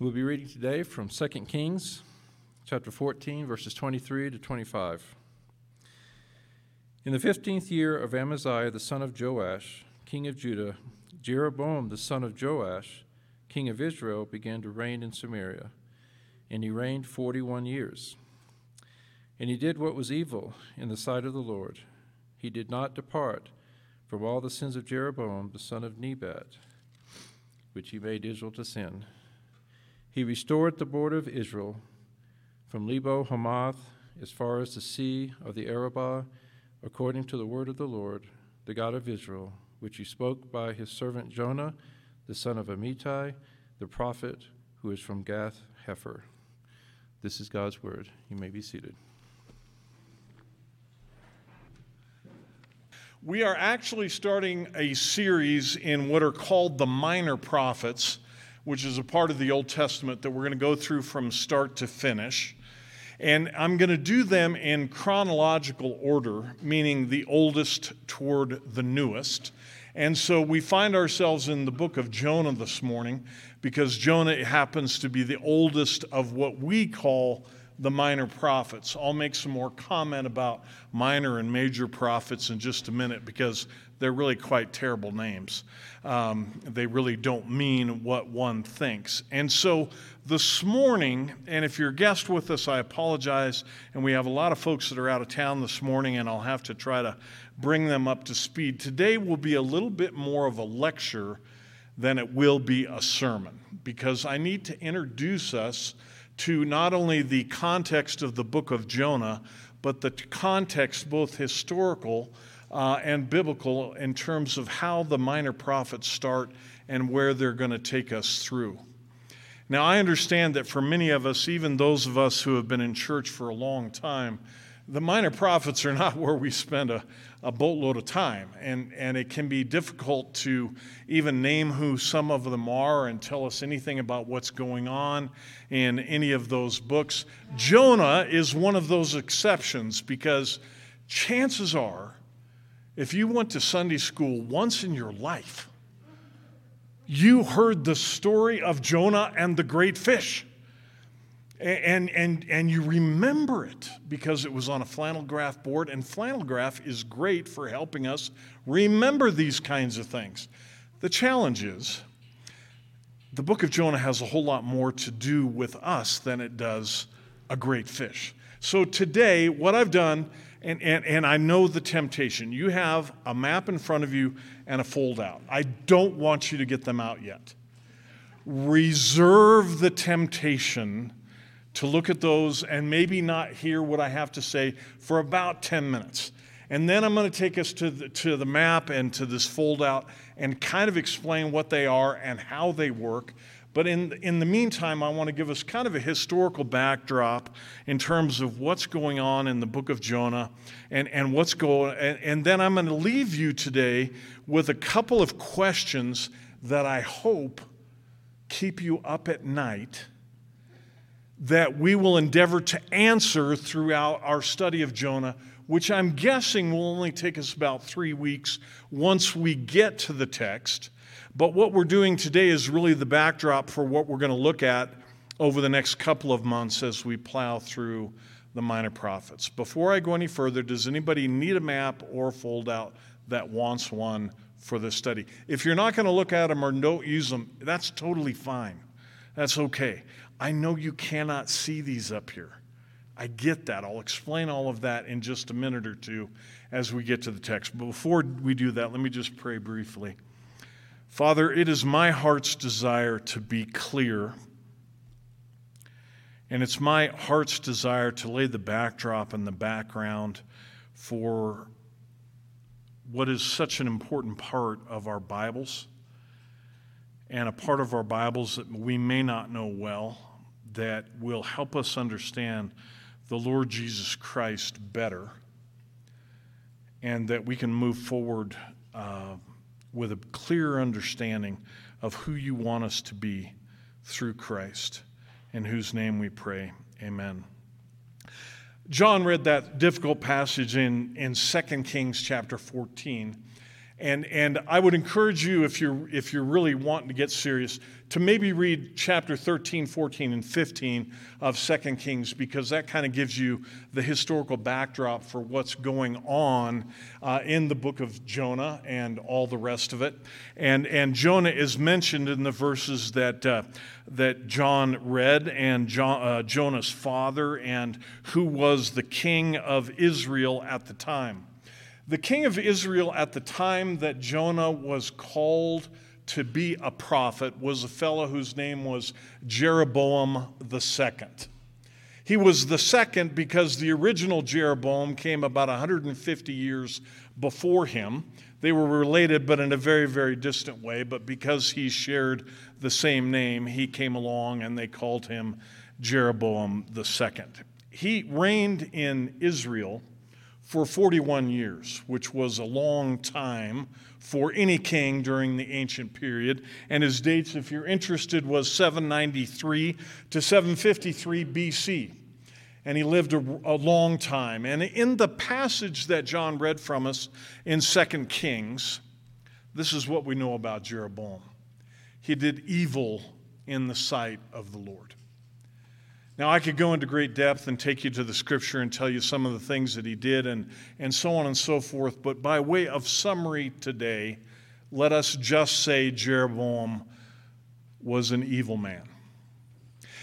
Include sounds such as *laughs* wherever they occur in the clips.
We'll be reading today from 2 Kings chapter 14, verses 23 to 25. In the fifteenth year of Amaziah the son of Joash, king of Judah, Jeroboam the son of Joash, king of Israel, began to reign in Samaria, and he reigned forty one years. And he did what was evil in the sight of the Lord. He did not depart from all the sins of Jeroboam the son of Nebat, which he made Israel to sin. He restored the border of Israel from Lebo Hamath as far as the sea of the Arabah, according to the word of the Lord, the God of Israel, which he spoke by his servant Jonah, the son of Amittai, the prophet, who is from Gath Hepher. This is God's word. You may be seated. We are actually starting a series in what are called the minor prophets, which is a part of the Old Testament that we're going to go through from start to finish. And I'm going to do them in chronological order, meaning the oldest toward the newest. And so we find ourselves in the book of Jonah this morning because Jonah happens to be the oldest of what we call the minor prophets. I'll make some more comment about minor and major prophets in just a minute because they're really quite terrible names. Um, they really don't mean what one thinks. And so this morning, and if you're a guest with us, I apologize. And we have a lot of folks that are out of town this morning, and I'll have to try to bring them up to speed. Today will be a little bit more of a lecture than it will be a sermon because I need to introduce us to not only the context of the book of Jonah, but the context, both historical uh, and biblical, in terms of how the minor prophets start and where they're going to take us through. Now, I understand that for many of us, even those of us who have been in church for a long time, the minor prophets are *laughs* not where we spend a, a boatload of time. And, and it can be difficult to even name who some of them are and tell us anything about what's going on in any of those books. Jonah is one of those exceptions because chances are, if you went to Sunday school once in your life, you heard the story of Jonah and the great fish and, and, and you remember it because it was on a flannel graph board, and flannel graph is great for helping us remember these kinds of things. The challenge is the book of Jonah has a whole lot more to do with us than it does a great fish. So today, what I've done, and, and, and I know the temptation, you have a map in front of you and a fold out. I don't want you to get them out yet. Reserve the temptation to look at those and maybe not hear what I have to say for about 10 minutes. And then I'm going to take us to the, to the map and to this fold out and kind of explain what they are and how they work. But in, in the meantime, I want to give us kind of a historical backdrop in terms of what's going on in the book of Jonah and, and what's going and, and then I'm going to leave you today with a couple of questions that I hope keep you up at night that we will endeavor to answer throughout our study of Jonah, which I'm guessing will only take us about three weeks once we get to the text. But what we're doing today is really the backdrop for what we're going to look at over the next couple of months as we plow through the minor prophets. Before I go any further, does anybody need a map or fold out that wants one for this study? If you're not going to look at them or don't use them, that's totally fine. That's okay. I know you cannot see these up here. I get that. I'll explain all of that in just a minute or two as we get to the text. But before we do that, let me just pray briefly. Father, it is my heart's desire to be clear, and it's my heart's desire to lay the backdrop and the background for what is such an important part of our Bibles and a part of our Bibles that we may not know well that will help us understand the Lord Jesus Christ better and that we can move forward uh, with a clear understanding of who you want us to be through Christ, in whose name we pray. Amen. John read that difficult passage in, in 2 Kings chapter 14. And, and I would encourage you, if you're, if you're really wanting to get serious, to maybe read chapter 13, 14, and 15 of 2 Kings because that kind of gives you the historical backdrop for what's going on uh, in the book of Jonah and all the rest of it. And, and Jonah is mentioned in the verses that, uh, that John read, and John, uh, Jonah's father, and who was the king of Israel at the time. The king of Israel at the time that Jonah was called to be a prophet was a fellow whose name was Jeroboam second. He was the second because the original Jeroboam came about 150 years before him. They were related, but in a very, very distant way. But because he shared the same name, he came along and they called him Jeroboam second. He reigned in Israel for 41 years, which was a long time for any king during the ancient period. And his dates, if you're interested, was 793 to 753 BC. And he lived a, a, long time. And in the passage that John read from us in 2 Kings, this is what we know about Jeroboam. He did evil in the sight of the Lord. Now, I could go into great depth and take you to the scripture and tell you some of the things that he did and, and so on and so forth, but by way of summary today, let us just say Jeroboam was an evil man.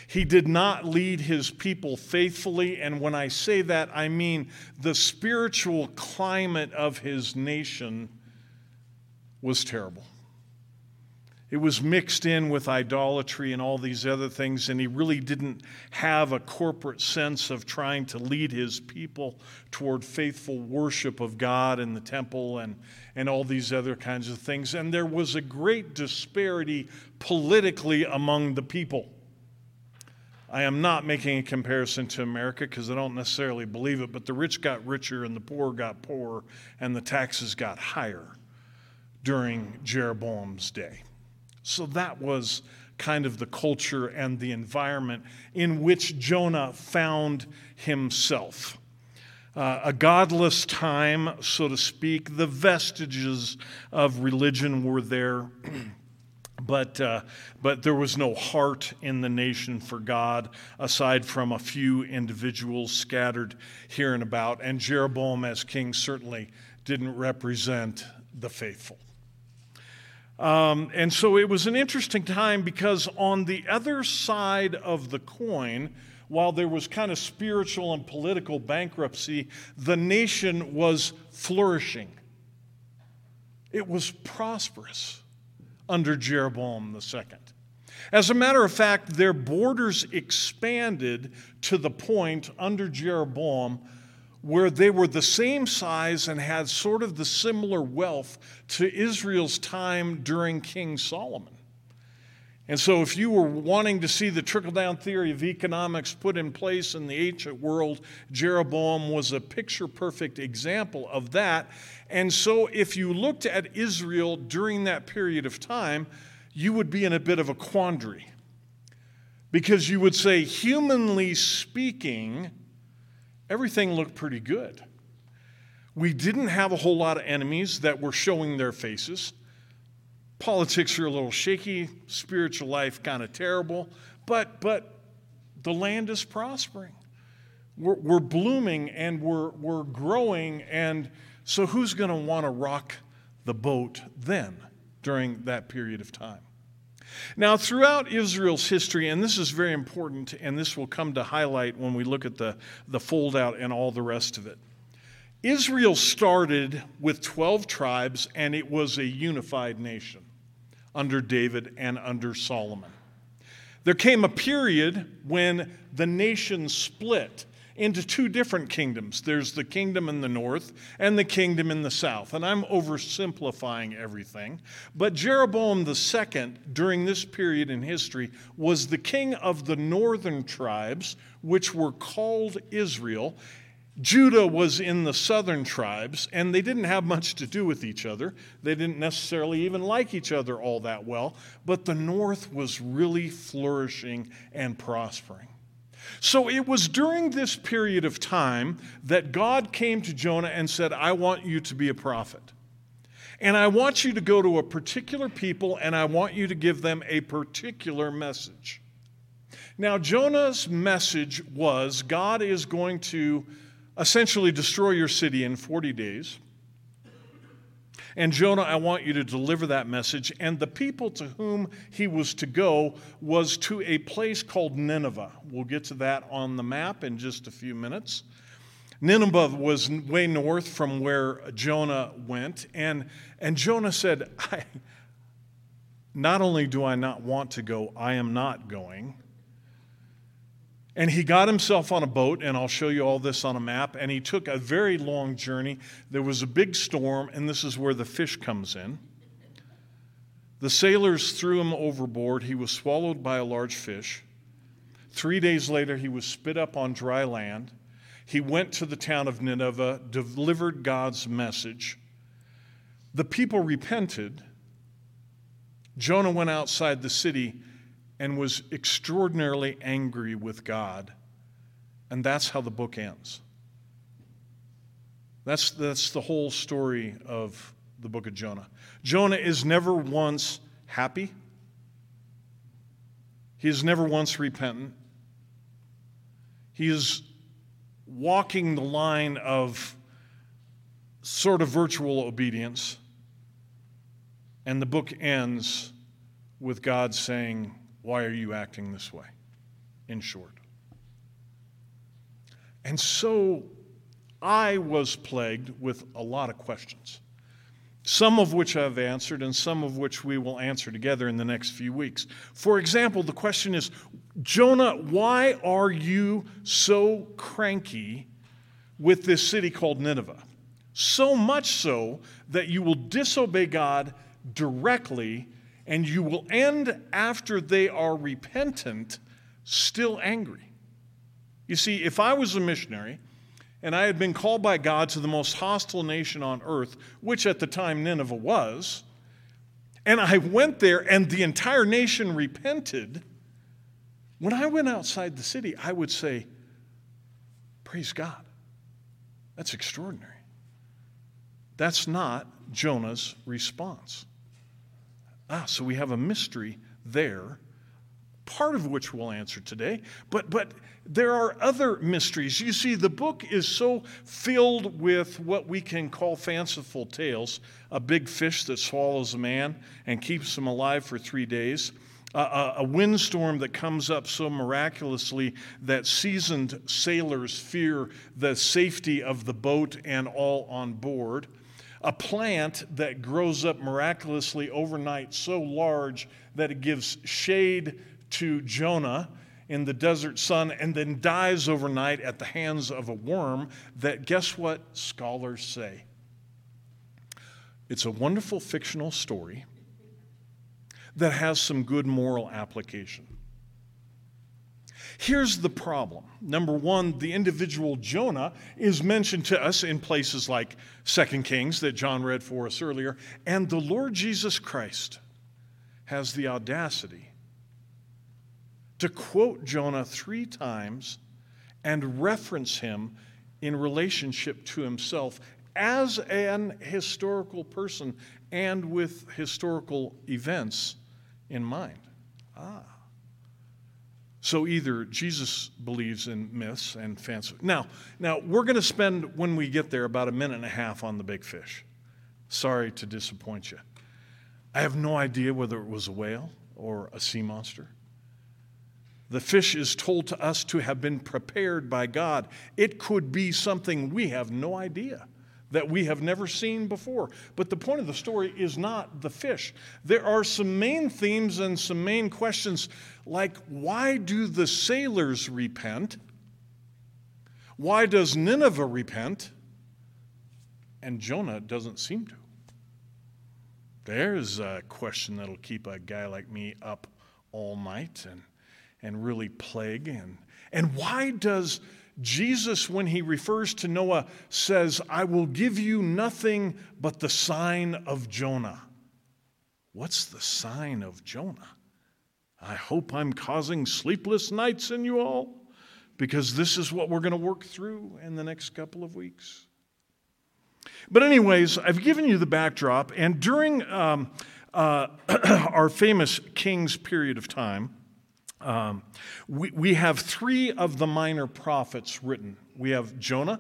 He did not lead his people faithfully, and when I say that, I mean the spiritual climate of his nation was terrible. It was mixed in with idolatry and all these other things, and he really didn't have a corporate sense of trying to lead his people toward faithful worship of God in the temple and, and all these other kinds of things. And there was a great disparity politically among the people. I am not making a comparison to America because I don't necessarily believe it, but the rich got richer and the poor got poorer, and the taxes got higher during Jeroboam's day. So that was kind of the culture and the environment in which Jonah found himself. Uh, a godless time, so to speak. The vestiges of religion were there, *clears throat* but, uh, but there was no heart in the nation for God aside from a few individuals scattered here and about. And Jeroboam, as king, certainly didn't represent the faithful. Um, and so it was an interesting time because on the other side of the coin, while there was kind of spiritual and political bankruptcy, the nation was flourishing. It was prosperous under Jeroboam II. As a matter of fact, their borders expanded to the point under Jeroboam where they were the same size and had sort of the similar wealth to Israel's time during King Solomon. And so, if you were wanting to see the trickle down theory of economics put in place in the ancient world, Jeroboam was a picture perfect example of that. And so, if you looked at Israel during that period of time, you would be in a bit of a quandary. Because you would say, humanly speaking, everything looked pretty good. We didn't have a whole lot of enemies that were showing their faces. Politics are a little shaky, spiritual life kind of terrible, but, but the land is prospering. We're, we're blooming and we're, we're growing, and so who's going to want to rock the boat then during that period of time? Now, throughout Israel's history, and this is very important, and this will come to highlight when we look at the, the fold out and all the rest of it. Israel started with 12 tribes, and it was a unified nation under David and under Solomon. There came a period when the nation split into two different kingdoms there's the kingdom in the north and the kingdom in the south. And I'm oversimplifying everything. But Jeroboam II, during this period in history, was the king of the northern tribes, which were called Israel. Judah was in the southern tribes, and they didn't have much to do with each other. They didn't necessarily even like each other all that well, but the north was really flourishing and prospering. So it was during this period of time that God came to Jonah and said, I want you to be a prophet. And I want you to go to a particular people and I want you to give them a particular message. Now, Jonah's message was God is going to essentially destroy your city in 40 days. And Jonah, I want you to deliver that message. And the people to whom he was to go was to a place called Nineveh. We'll get to that on the map in just a few minutes. Nineveh was way north from where Jonah went. And, and Jonah said, I Not only do I not want to go, I am not going. And he got himself on a boat, and I'll show you all this on a map. And he took a very long journey. There was a big storm, and this is where the fish comes in. The sailors threw him overboard. He was swallowed by a large fish. Three days later, he was spit up on dry land. He went to the town of Nineveh, delivered God's message. The people repented. Jonah went outside the city and was extraordinarily angry with God. And that's how the book ends. That's, that's the whole story of the book of Jonah. Jonah is never once happy, he is never once repentant. He is walking the line of sort of virtual obedience. And the book ends with God saying, why are you acting this way? In short. And so I was plagued with a lot of questions, some of which I've answered, and some of which we will answer together in the next few weeks. For example, the question is Jonah, why are you so cranky with this city called Nineveh? So much so that you will disobey God directly and you will end after they are repentant still angry. You see, if I was a missionary and I had been called by God to the most hostile nation on earth, which at the time Nineveh was, and I went there and the entire nation repented, when I went outside the city, I would say, Praise God. That's extraordinary. That's not Jonah's response. Ah, so we have a mystery there, part of which we'll answer today. But, but there are other mysteries. You see, the book is so filled with what we can call fanciful tales a big fish that swallows a man and keeps him alive for three days. a, a windstorm that comes up so miraculously that seasoned sailors fear the safety of the boat and all on board a plant that grows up miraculously overnight so large that it gives shade to Jonah in the desert sun and then dies overnight at the hands of a worm that guess what scholars say? It's a wonderful fictional story that has some good moral application. Here's the problem. Number one, the individual Jonah is mentioned to us in places like 2 Kings that John read for us earlier, and the Lord Jesus Christ has the audacity to quote Jonah three times and reference him in relationship to himself as an historical person and with historical events in mind. Ah. So either Jesus believes in myths and fancy. Now, now we're going to spend when we get there about a minute and a half on the big fish. Sorry to disappoint you. I have no idea whether it was a whale or a sea monster. The fish is told to us to have been prepared by God. It could be something we have no idea that we have never seen before. But the point of the story is not the fish. There are some main themes and some main questions like why do the sailors repent? Why does Nineveh repent? And Jonah doesn't seem to. There's a question that'll keep a guy like me up all night and, and really plague. And, and why does Jesus, when he refers to Noah, says, I will give you nothing but the sign of Jonah. What's the sign of Jonah? I hope I'm causing sleepless nights in you all, because this is what we're going to work through in the next couple of weeks. But, anyways, I've given you the backdrop, and during um, uh, *clears throat* our famous King's period of time, um, we, we have three of the minor prophets written. We have Jonah,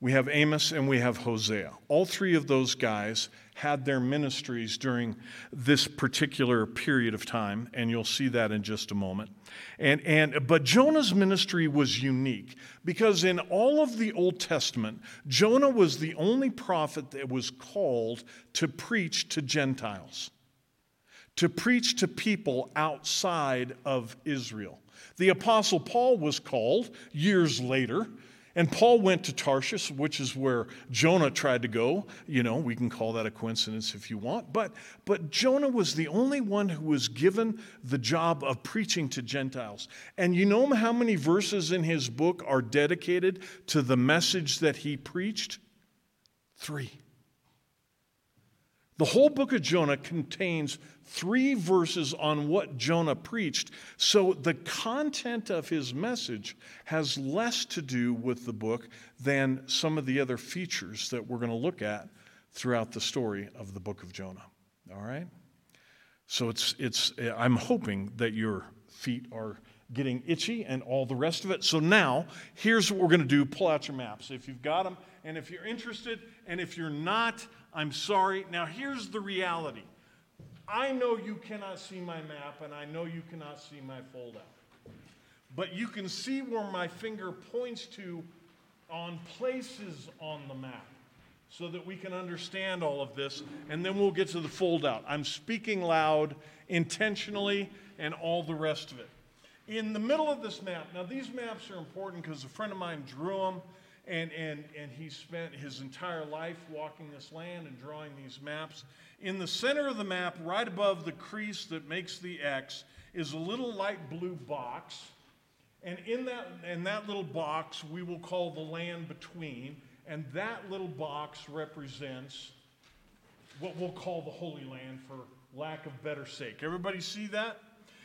we have Amos, and we have Hosea. All three of those guys had their ministries during this particular period of time, and you'll see that in just a moment. And, and, but Jonah's ministry was unique because in all of the Old Testament, Jonah was the only prophet that was called to preach to Gentiles, to preach to people outside of Israel. The Apostle Paul was called years later and Paul went to Tarshish, which is where Jonah tried to go. You know, we can call that a coincidence if you want. But, but Jonah was the only one who was given the job of preaching to Gentiles. And you know how many verses in his book are dedicated to the message that he preached? Three. The whole book of Jonah contains three verses on what Jonah preached. So the content of his message has less to do with the book than some of the other features that we're going to look at throughout the story of the book of Jonah. All right? So it's, it's, I'm hoping that your feet are getting itchy and all the rest of it. So now, here's what we're going to do pull out your maps if you've got them. And if you're interested, and if you're not, I'm sorry. Now, here's the reality I know you cannot see my map, and I know you cannot see my foldout. But you can see where my finger points to on places on the map so that we can understand all of this, and then we'll get to the foldout. I'm speaking loud intentionally and all the rest of it. In the middle of this map, now these maps are important because a friend of mine drew them, and, and, and he spent his entire life walking this land and drawing these maps. In the center of the map, right above the crease that makes the X, is a little light blue box. And in that, in that little box, we will call the land between. And that little box represents what we'll call the Holy Land for lack of better sake. Everybody see that?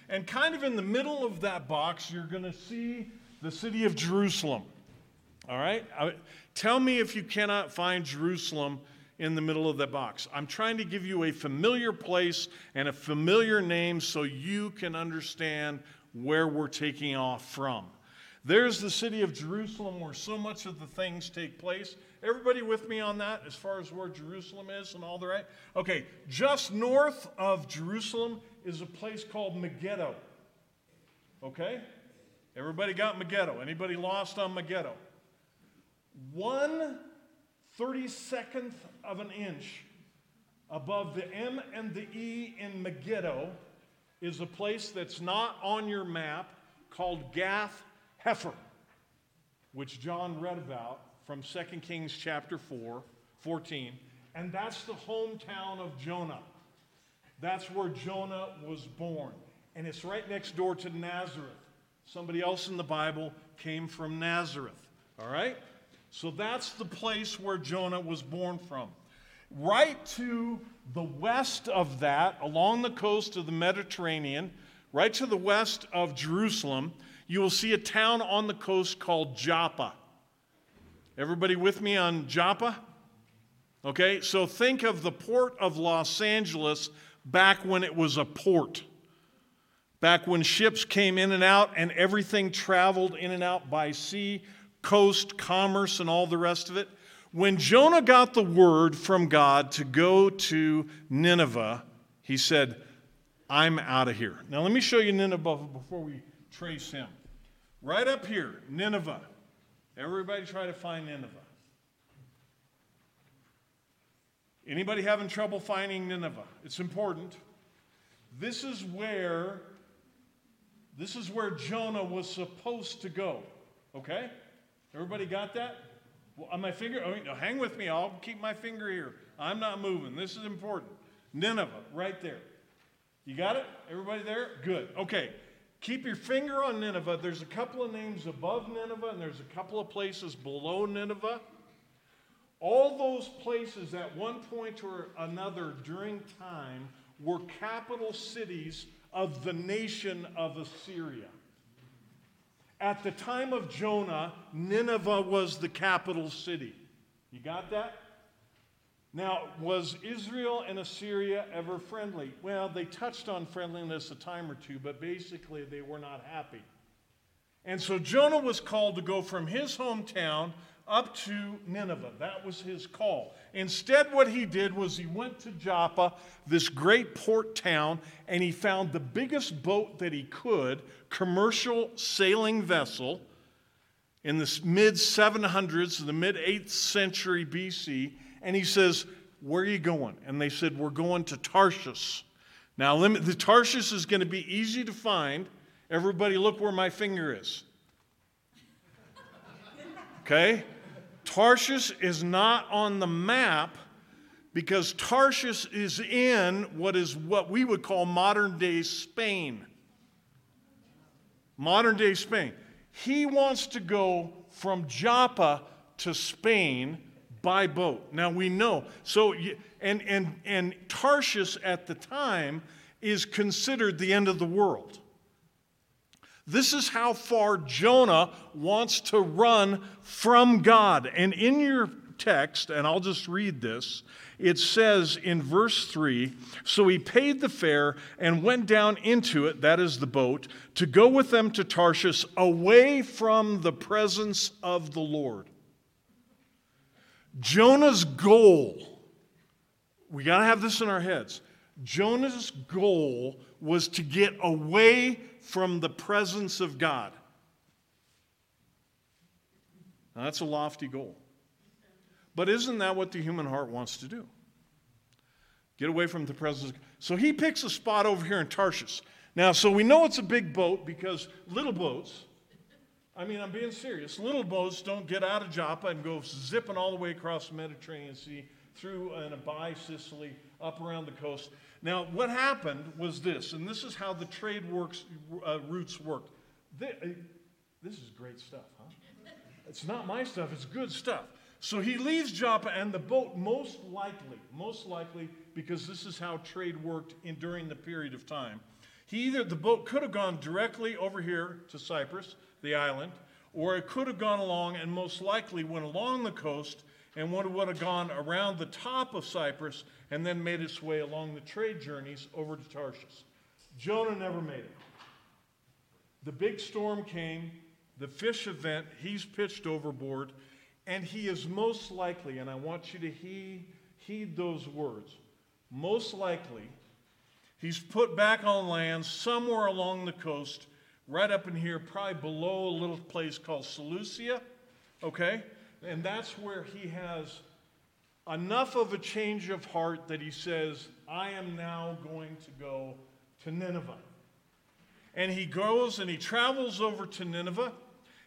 And kind of in the middle of that box, you're going to see the city of Jerusalem. All right? Tell me if you cannot find Jerusalem in the middle of that box. I'm trying to give you a familiar place and a familiar name so you can understand where we're taking off from. There's the city of Jerusalem where so much of the things take place. Everybody with me on that as far as where Jerusalem is and all the right? Okay, just north of Jerusalem is a place called Megiddo. Okay? Everybody got Megiddo? Anybody lost on Megiddo? One 32nd of an inch above the M and the E in Megiddo is a place that's not on your map called Gath Hepher, which John read about from 2 Kings chapter 4, 14. And that's the hometown of Jonah. That's where Jonah was born. And it's right next door to Nazareth. Somebody else in the Bible came from Nazareth. All right? So that's the place where Jonah was born from. Right to the west of that, along the coast of the Mediterranean, right to the west of Jerusalem, you will see a town on the coast called Joppa. Everybody with me on Joppa? Okay, so think of the port of Los Angeles back when it was a port. Back when ships came in and out and everything traveled in and out by sea coast, commerce, and all the rest of it. When Jonah got the word from God to go to Nineveh, he said, I'm out of here. Now, let me show you Nineveh before we trace him. Right up here, Nineveh. Everybody try to find Nineveh. Anybody having trouble finding Nineveh? It's important. This is where this is where Jonah was supposed to go. Okay? Everybody got that? Well, on my finger, oh, mean, hang with me. I'll keep my finger here. I'm not moving. This is important. Nineveh, right there. You got it? Everybody there? Good. Okay. Keep your finger on Nineveh. There's a couple of names above Nineveh, and there's a couple of places below Nineveh. All those places at one point or another during time were capital cities of the nation of Assyria. At the time of Jonah, Nineveh was the capital city. You got that? Now, was Israel and Assyria ever friendly? Well, they touched on friendliness a time or two, but basically they were not happy. And so Jonah was called to go from his hometown up to Nineveh. That was his call. Instead, what he did was he went to Joppa, this great port town, and he found the biggest boat that he could, commercial sailing vessel, in the mid 700s, the mid 8th century BC. And he says, Where are you going? And they said, We're going to Tarshish. Now, the Tarshish is going to be easy to find. Everybody, look where my finger is. *laughs* Okay? Tarshish is not on the map because Tarshish is in what is what we would call modern day Spain. Modern day Spain. He wants to go from Joppa to Spain by boat. Now we know. So and and and Tarshish at the time is considered the end of the world. This is how far Jonah wants to run from God. And in your text, and I'll just read this, it says in verse 3 So he paid the fare and went down into it, that is the boat, to go with them to Tarshish away from the presence of the Lord. Jonah's goal, we got to have this in our heads. Jonah's goal was to get away from the presence of God. Now, that's a lofty goal. But isn't that what the human heart wants to do? Get away from the presence. So he picks a spot over here in Tarshish. Now, so we know it's a big boat because little boats, I mean, I'm being serious, little boats don't get out of Joppa and go zipping all the way across the Mediterranean Sea, through and by Sicily, up around the coast. Now, what happened was this, and this is how the trade works, uh, routes worked. This, uh, this is great stuff, huh? It's not my stuff, it's good stuff. So he leaves Joppa, and the boat, most likely, most likely, because this is how trade worked in, during the period of time, he either the boat could have gone directly over here to Cyprus, the island, or it could have gone along and most likely went along the coast and would have gone around the top of Cyprus and then made its way along the trade journeys over to Tarshish. Jonah never made it. The big storm came, the fish event, he's pitched overboard, and he is most likely, and I want you to heed, heed those words, most likely, he's put back on land somewhere along the coast, right up in here, probably below a little place called Seleucia, okay? And that's where he has enough of a change of heart that he says, I am now going to go to Nineveh. And he goes and he travels over to Nineveh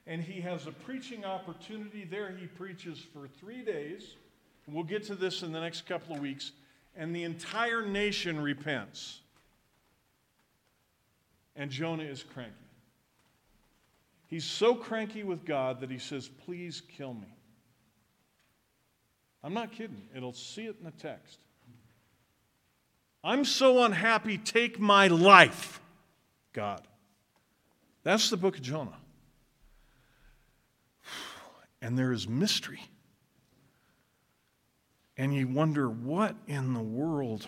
and he has a preaching opportunity there. He preaches for three days. We'll get to this in the next couple of weeks. And the entire nation repents. And Jonah is cranky. He's so cranky with God that he says, Please kill me. I'm not kidding. It'll see it in the text. I'm so unhappy, take my life, God. That's the book of Jonah and there is mystery. And you wonder what in the world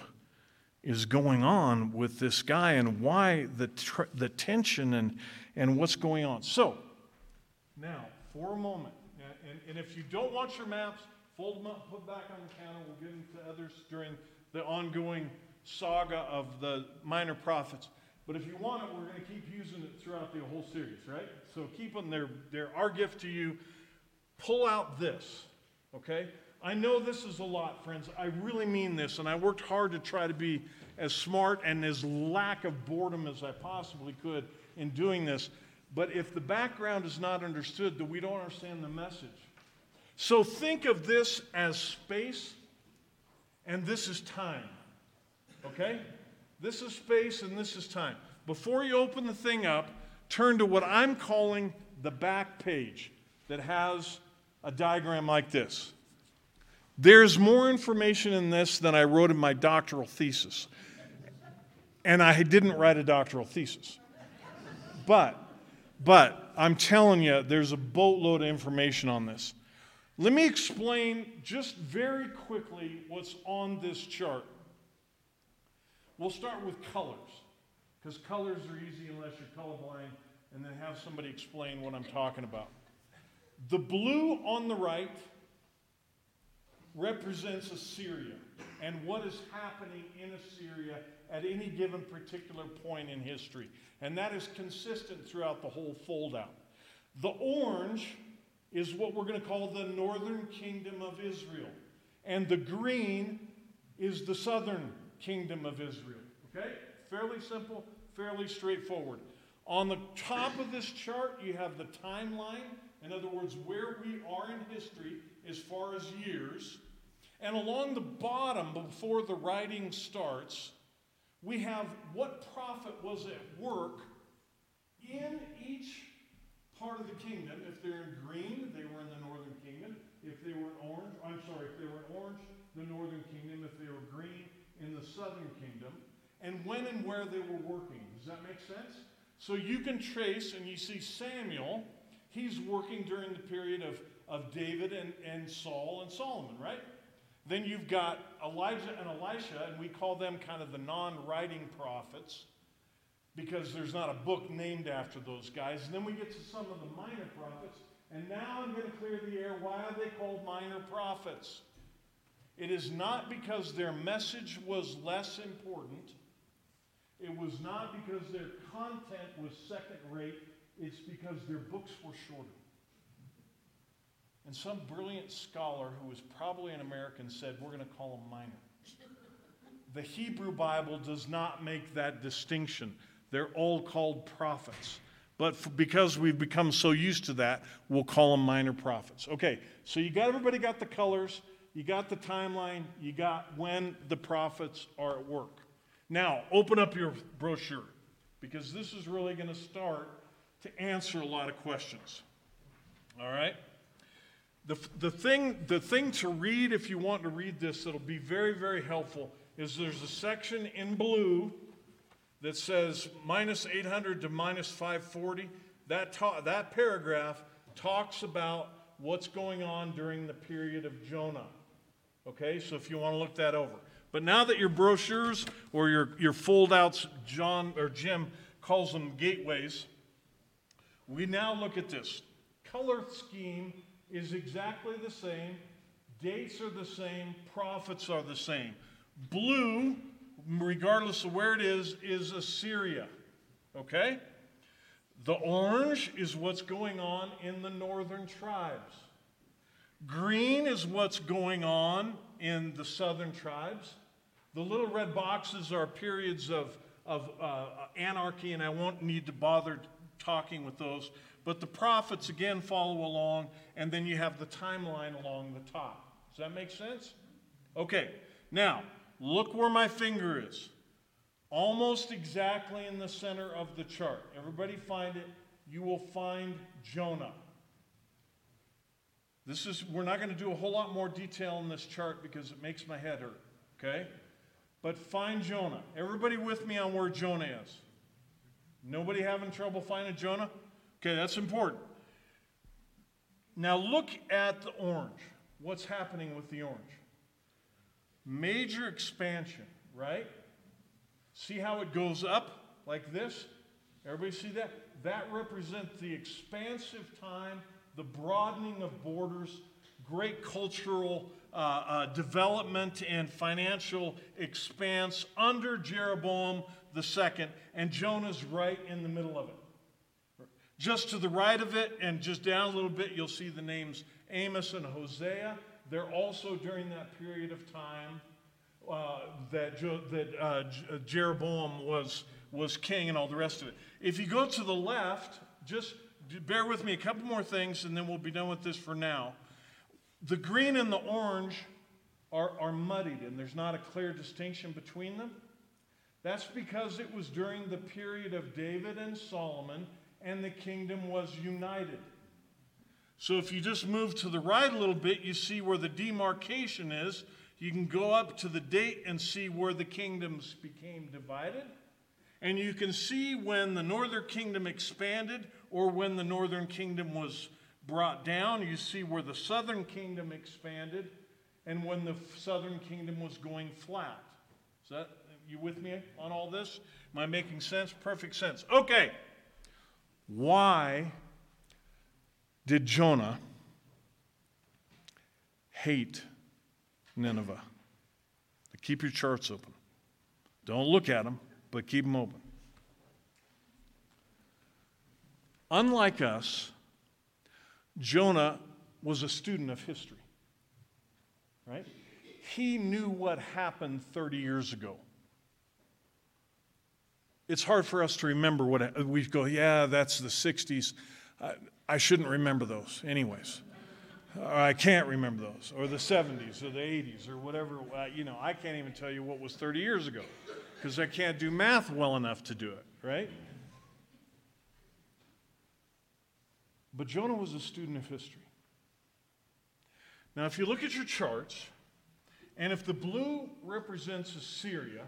is going on with this guy and why the, tr- the tension and, and what's going on. So, now, for a moment, and, and if you don't want your maps, fold them up, put back on the counter. We'll give them to others during the ongoing saga of the minor prophets. But if you want it, we're going to keep using it throughout the whole series, right? So keep them. They're, they're our gift to you pull out this, okay? I know this is a lot, friends. I really mean this, and I worked hard to try to be as smart and as lack of boredom as I possibly could in doing this. But if the background is not understood, then we don't understand the message. So think of this as space, and this is time. Okay? This is space, and this is time. Before you open the thing up, turn to what I'm calling the back page that has a diagram like this. There's more information in this than I wrote in my doctoral thesis. And I didn't write a doctoral thesis. But, but I'm telling you, there's a boatload of information on this. Let me explain just very quickly what's on this chart. We'll start with colors, because colors are easy unless you're colorblind, and then have somebody explain what I'm talking about. The blue on the right represents Assyria and what is happening in Assyria at any given particular point in history. And that is consistent throughout the whole foldout. The orange is what we're going to call the northern kingdom of Israel. And the green is the southern kingdom of Israel. Okay? Fairly simple, fairly straightforward. On the top of this chart, you have the timeline. In other words, where we are in history as far as years. And along the bottom, before the writing starts, we have what prophet was at work in each part of the kingdom. If they're in green, they were in the northern kingdom. If they were orange, I'm sorry, if they were orange, the northern kingdom. If they were green, in the southern kingdom. And when and where they were working. Does that make sense? So you can trace, and you see Samuel, he's working during the period of, of David and, and Saul and Solomon, right? Then you've got Elijah and Elisha, and we call them kind of the non writing prophets because there's not a book named after those guys. And then we get to some of the minor prophets. And now I'm going to clear the air. Why are they called minor prophets? It is not because their message was less important. It was not because their content was second rate. It's because their books were shorter. And some brilliant scholar who was probably an American said, We're going to call them minor. *laughs* The Hebrew Bible does not make that distinction. They're all called prophets. But because we've become so used to that, we'll call them minor prophets. Okay, so you got everybody got the colors, you got the timeline, you got when the prophets are at work. Now, open up your brochure because this is really going to start to answer a lot of questions. All right? The, the, thing, the thing to read, if you want to read this, that'll be very, very helpful, is there's a section in blue that says minus 800 to minus 540. That, ta- that paragraph talks about what's going on during the period of Jonah. Okay, so if you want to look that over. But now that your brochures or your, your foldouts, John or Jim calls them gateways, we now look at this. Color scheme is exactly the same, dates are the same, prophets are the same. Blue, regardless of where it is, is Assyria. Okay? The orange is what's going on in the northern tribes. Green is what's going on in the southern tribes. The little red boxes are periods of, of uh, anarchy, and I won't need to bother talking with those. But the prophets again follow along, and then you have the timeline along the top. Does that make sense? Okay, now look where my finger is. Almost exactly in the center of the chart. Everybody find it. You will find Jonah. This is, we're not going to do a whole lot more detail in this chart because it makes my head hurt, okay? But find Jonah. Everybody with me on where Jonah is? Nobody having trouble finding Jonah? Okay, that's important. Now look at the orange. What's happening with the orange? Major expansion, right? See how it goes up like this? Everybody see that? That represents the expansive time, the broadening of borders, great cultural uh, uh, development and financial expanse under Jeroboam second, and Jonah's right in the middle of it. Just to the right of it and just down a little bit, you'll see the names Amos and Hosea. They're also during that period of time uh, that, that uh, uh, Jeroboam was, was king and all the rest of it. If you go to the left, just bear with me a couple more things and then we'll be done with this for now. The green and the orange are, are muddied and there's not a clear distinction between them. That's because it was during the period of David and Solomon and the kingdom was united. So if you just move to the right a little bit, you see where the demarcation is. You can go up to the date and see where the kingdoms became divided. And you can see when the northern kingdom expanded or when the northern kingdom was brought down, you see where the southern kingdom expanded and when the southern kingdom was going flat. Is that you with me on all this? Am I making sense? Perfect sense. Okay. Why did Jonah hate Nineveh? Keep your charts open. Don't look at them, but keep them open. Unlike us, Jonah was a student of history, right? He knew what happened 30 years ago. It's hard for us to remember what we go, yeah, that's the 60s. I, shouldn't remember those, anyways. Or I can't remember those, or the 70s, or the 80s, or whatever. Uh, you know, I can't even tell you what was 30 years ago because I can't do math well enough to do it, right? But Jonah was a student of history. Now, if you look at your charts, and if the blue represents Assyria,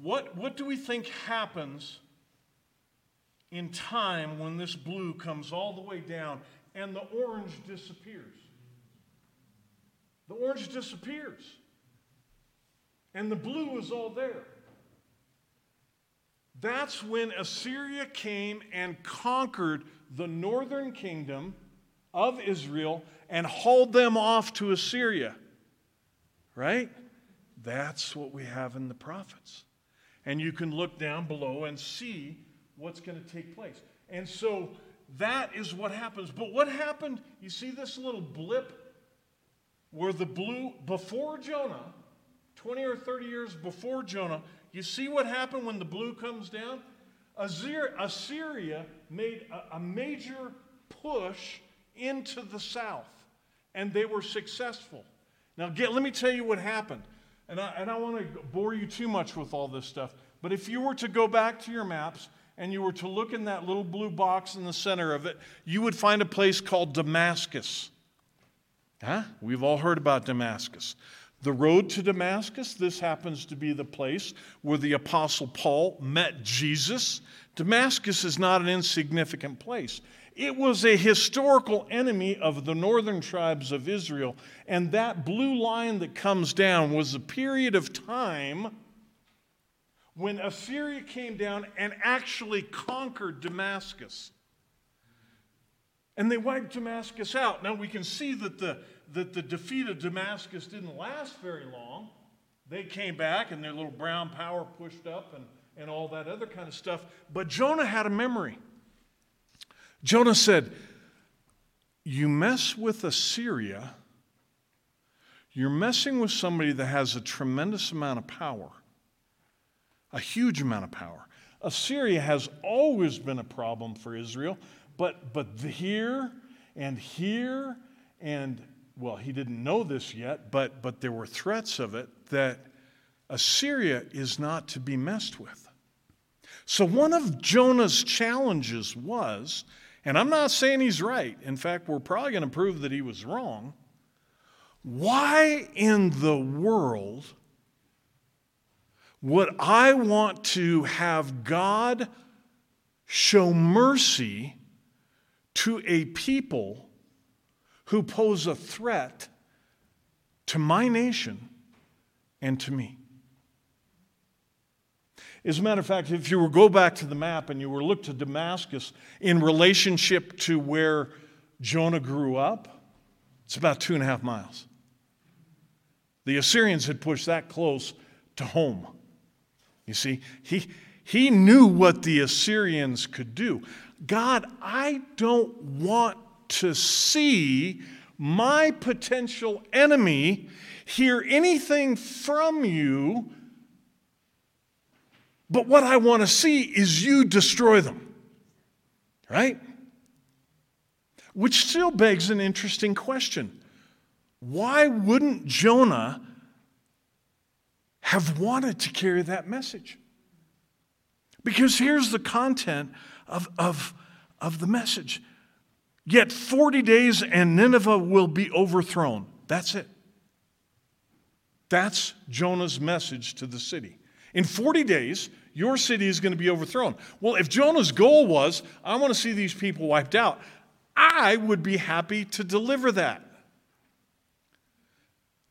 what, what do we think happens in time when this blue comes all the way down and the orange disappears? The orange disappears, and the blue is all there. That's when Assyria came and conquered the northern kingdom of Israel and hauled them off to Assyria. Right? That's what we have in the prophets. And you can look down below and see what's going to take place. And so that is what happens. But what happened? You see this little blip where the blue, before Jonah, 20 or 30 years before Jonah, you see what happened when the blue comes down? Assyria made a, major push into the south, and they were successful. Now, get, let me tell you what happened. And I, I want to bore you too much with all this stuff. But if you were to go back to your maps and you were to look in that little blue box in the center of it, you would find a place called Damascus. Huh? We've all heard about Damascus. The road to Damascus, this happens to be the place where the Apostle Paul met Jesus. Damascus is not an insignificant place. It was a historical enemy of the northern tribes of Israel, and that blue line that comes down was a period of time when Assyria came down and actually conquered Damascus. And they wiped Damascus out. Now we can see that the, that the defeat of Damascus didn't last very long. They came back and their little brown power pushed up and, and all that other kind of stuff. But Jonah had a memory. Jonah said, You mess with Assyria, you're messing with somebody that has a tremendous amount of power, a huge amount of power. Assyria has always been a problem for Israel, but, but here and here and well, he didn't know this yet, but, but there were threats of it that Assyria is not to be messed with. So, one of Jonah's challenges was, and I'm not saying he's right, in fact, we're probably going to prove that he was wrong. Why in the world would I want to have God show mercy to a people who pose a threat to my nation and to me. As a matter of fact, if you were go back to the map and you were look to Damascus in relationship to where Jonah grew up, it's about two and a half miles. The Assyrians had pushed that close to home. You see, he, he knew what the Assyrians could do. God, I don't want to see my potential enemy hear anything from you, but what I want to see is you destroy them. Right? Which still begs an interesting question. Why wouldn't Jonah have wanted to carry that message? Because here's the content of, of, of the message Yet 40 days and Nineveh will be overthrown. That's it. That's Jonah's message to the city. In 40 days, Your city is going to be overthrown. Well, if Jonah's goal was, I want to see these people wiped out, I would be happy to deliver that.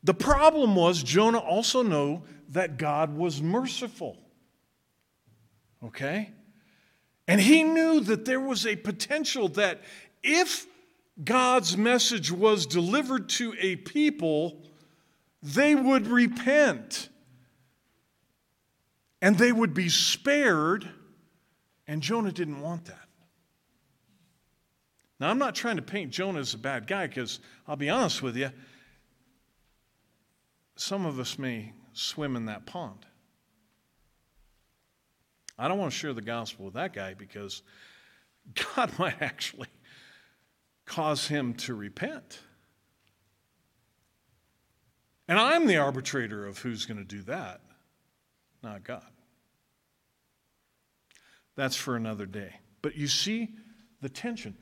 The problem was Jonah also knew that God was merciful. Okay? And he knew that there was a potential that if God's message was delivered to a people, they would repent and they would be spared. And Jonah didn't want that. Now, I'm not trying to paint Jonah as a bad guy because I'll be honest with you, some of us may swim in that pond. I don't want to share the gospel with that guy because *laughs* God might actually cause him to repent. And I'm the arbitrator of who's going to do that, not God. That's for another day. But you see the tension.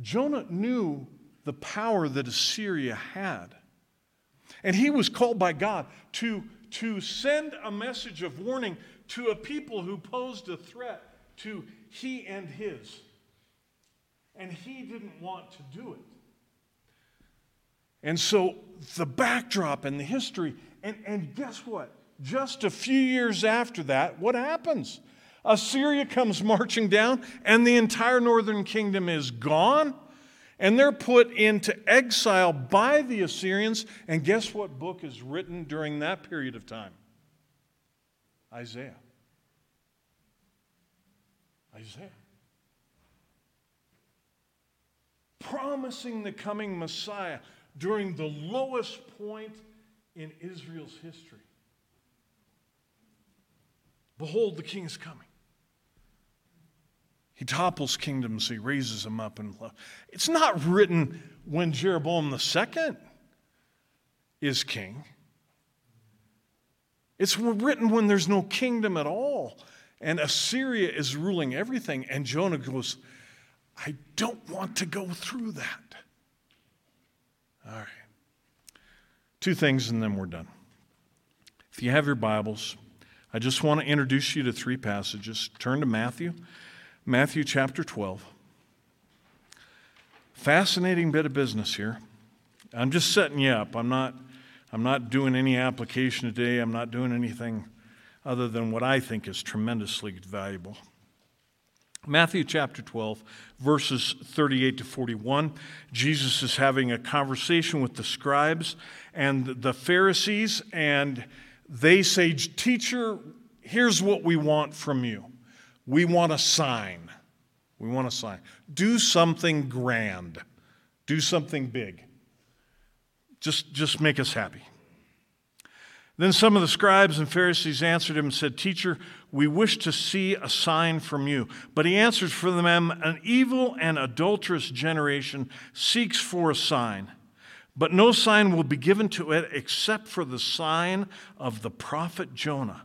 Jonah knew the power that Assyria had. And he was called by God to, to send a message of warning to a people who posed a threat to he and his. And he didn't want to do it. And so the backdrop and the history, and, and guess what? Just a few years after that, what happens? Assyria comes *laughs* marching down, and the entire northern kingdom is gone, and they're put into exile by the Assyrians. And guess what book is written during that period of time? Isaiah. Isaiah. Promising the coming Messiah during the lowest point in Israel's history. Behold, the king is coming. He topples kingdoms, he raises them up in love. It's not written when Jeroboam II is king. It's written when there's no kingdom at all. And Assyria is ruling everything. And Jonah goes, I don't want to go through that. All right. Two things, and then we're done. If you have your Bibles, I just want to introduce you to three passages. Turn to Matthew Matthew chapter 12. Fascinating bit of business here. I'm just setting you up. I'm not, I'm not doing any application today. I'm not doing anything other than what I think is tremendously valuable. Matthew chapter 12, verses 38 to 41. Jesus is having a conversation with the scribes and the Pharisees, and they say, Teacher, here's what we want from you. We want a sign. We want a sign. Do something grand. Do something big. Just, just make us happy. Then some of the scribes and Pharisees answered him and said, Teacher, we wish to see a sign from you. But he answered for them, An evil and adulterous generation seeks for a sign. But no sign will be given to it except for the sign of the prophet Jonah.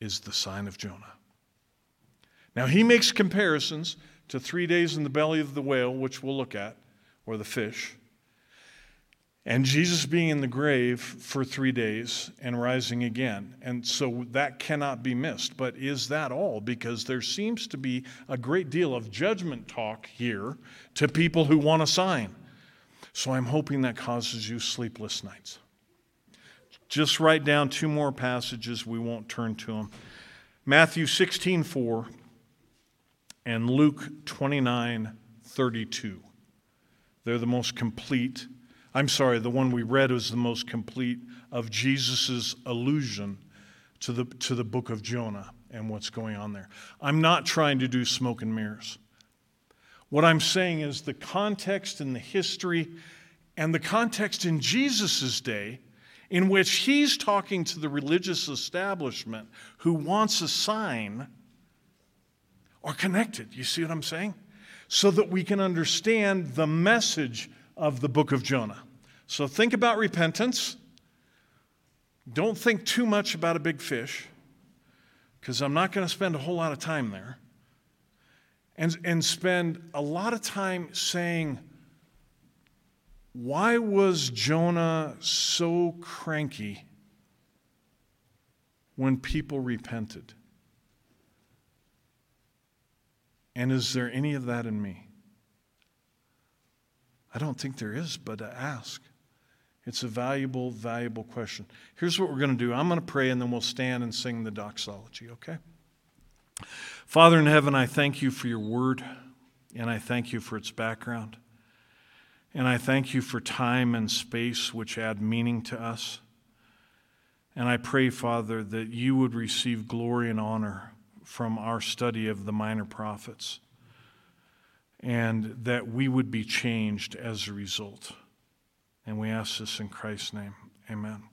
is the sign of Jonah. Now, he makes comparisons to three days in the belly of the whale, which we'll look at, or the fish, and Jesus being in the grave for three days and rising again. And so that cannot be missed. But is that all? Because there seems to be a great deal of judgment talk here to people who want a sign. So I'm hoping that causes you sleepless nights. Just write down two more passages. We won't turn to them. Matthew 16, 4 and Luke 29, 32. They're the most complete. I'm sorry, the one we read was the most complete of Jesus' allusion to the, to the book of Jonah and what's going on there. I'm not trying to do smoke and mirrors. What I'm saying is the context and the history and the context in Jesus' day in which he's talking to the religious establishment who wants a sign are connected. You see what I'm saying? So that we can understand the message of the book of Jonah. So think about repentance. Don't think too much about a big fish, because I'm not going to spend a whole lot of time there. And, and spend a lot of time saying, why was Jonah so cranky when people repented? And is there any of that in me? I don't think there is, but ask. It's a valuable, valuable question. Here's what we're going to do I'm going to pray and then we'll stand and sing the doxology, okay? Father in heaven, I thank you for your word and I thank you for its background. And I thank you for time and space which add meaning to us. And I pray, Father, that you would receive glory and honor from our study of the minor prophets and that we would be changed as a result. And we ask this in Christ's name. Amen.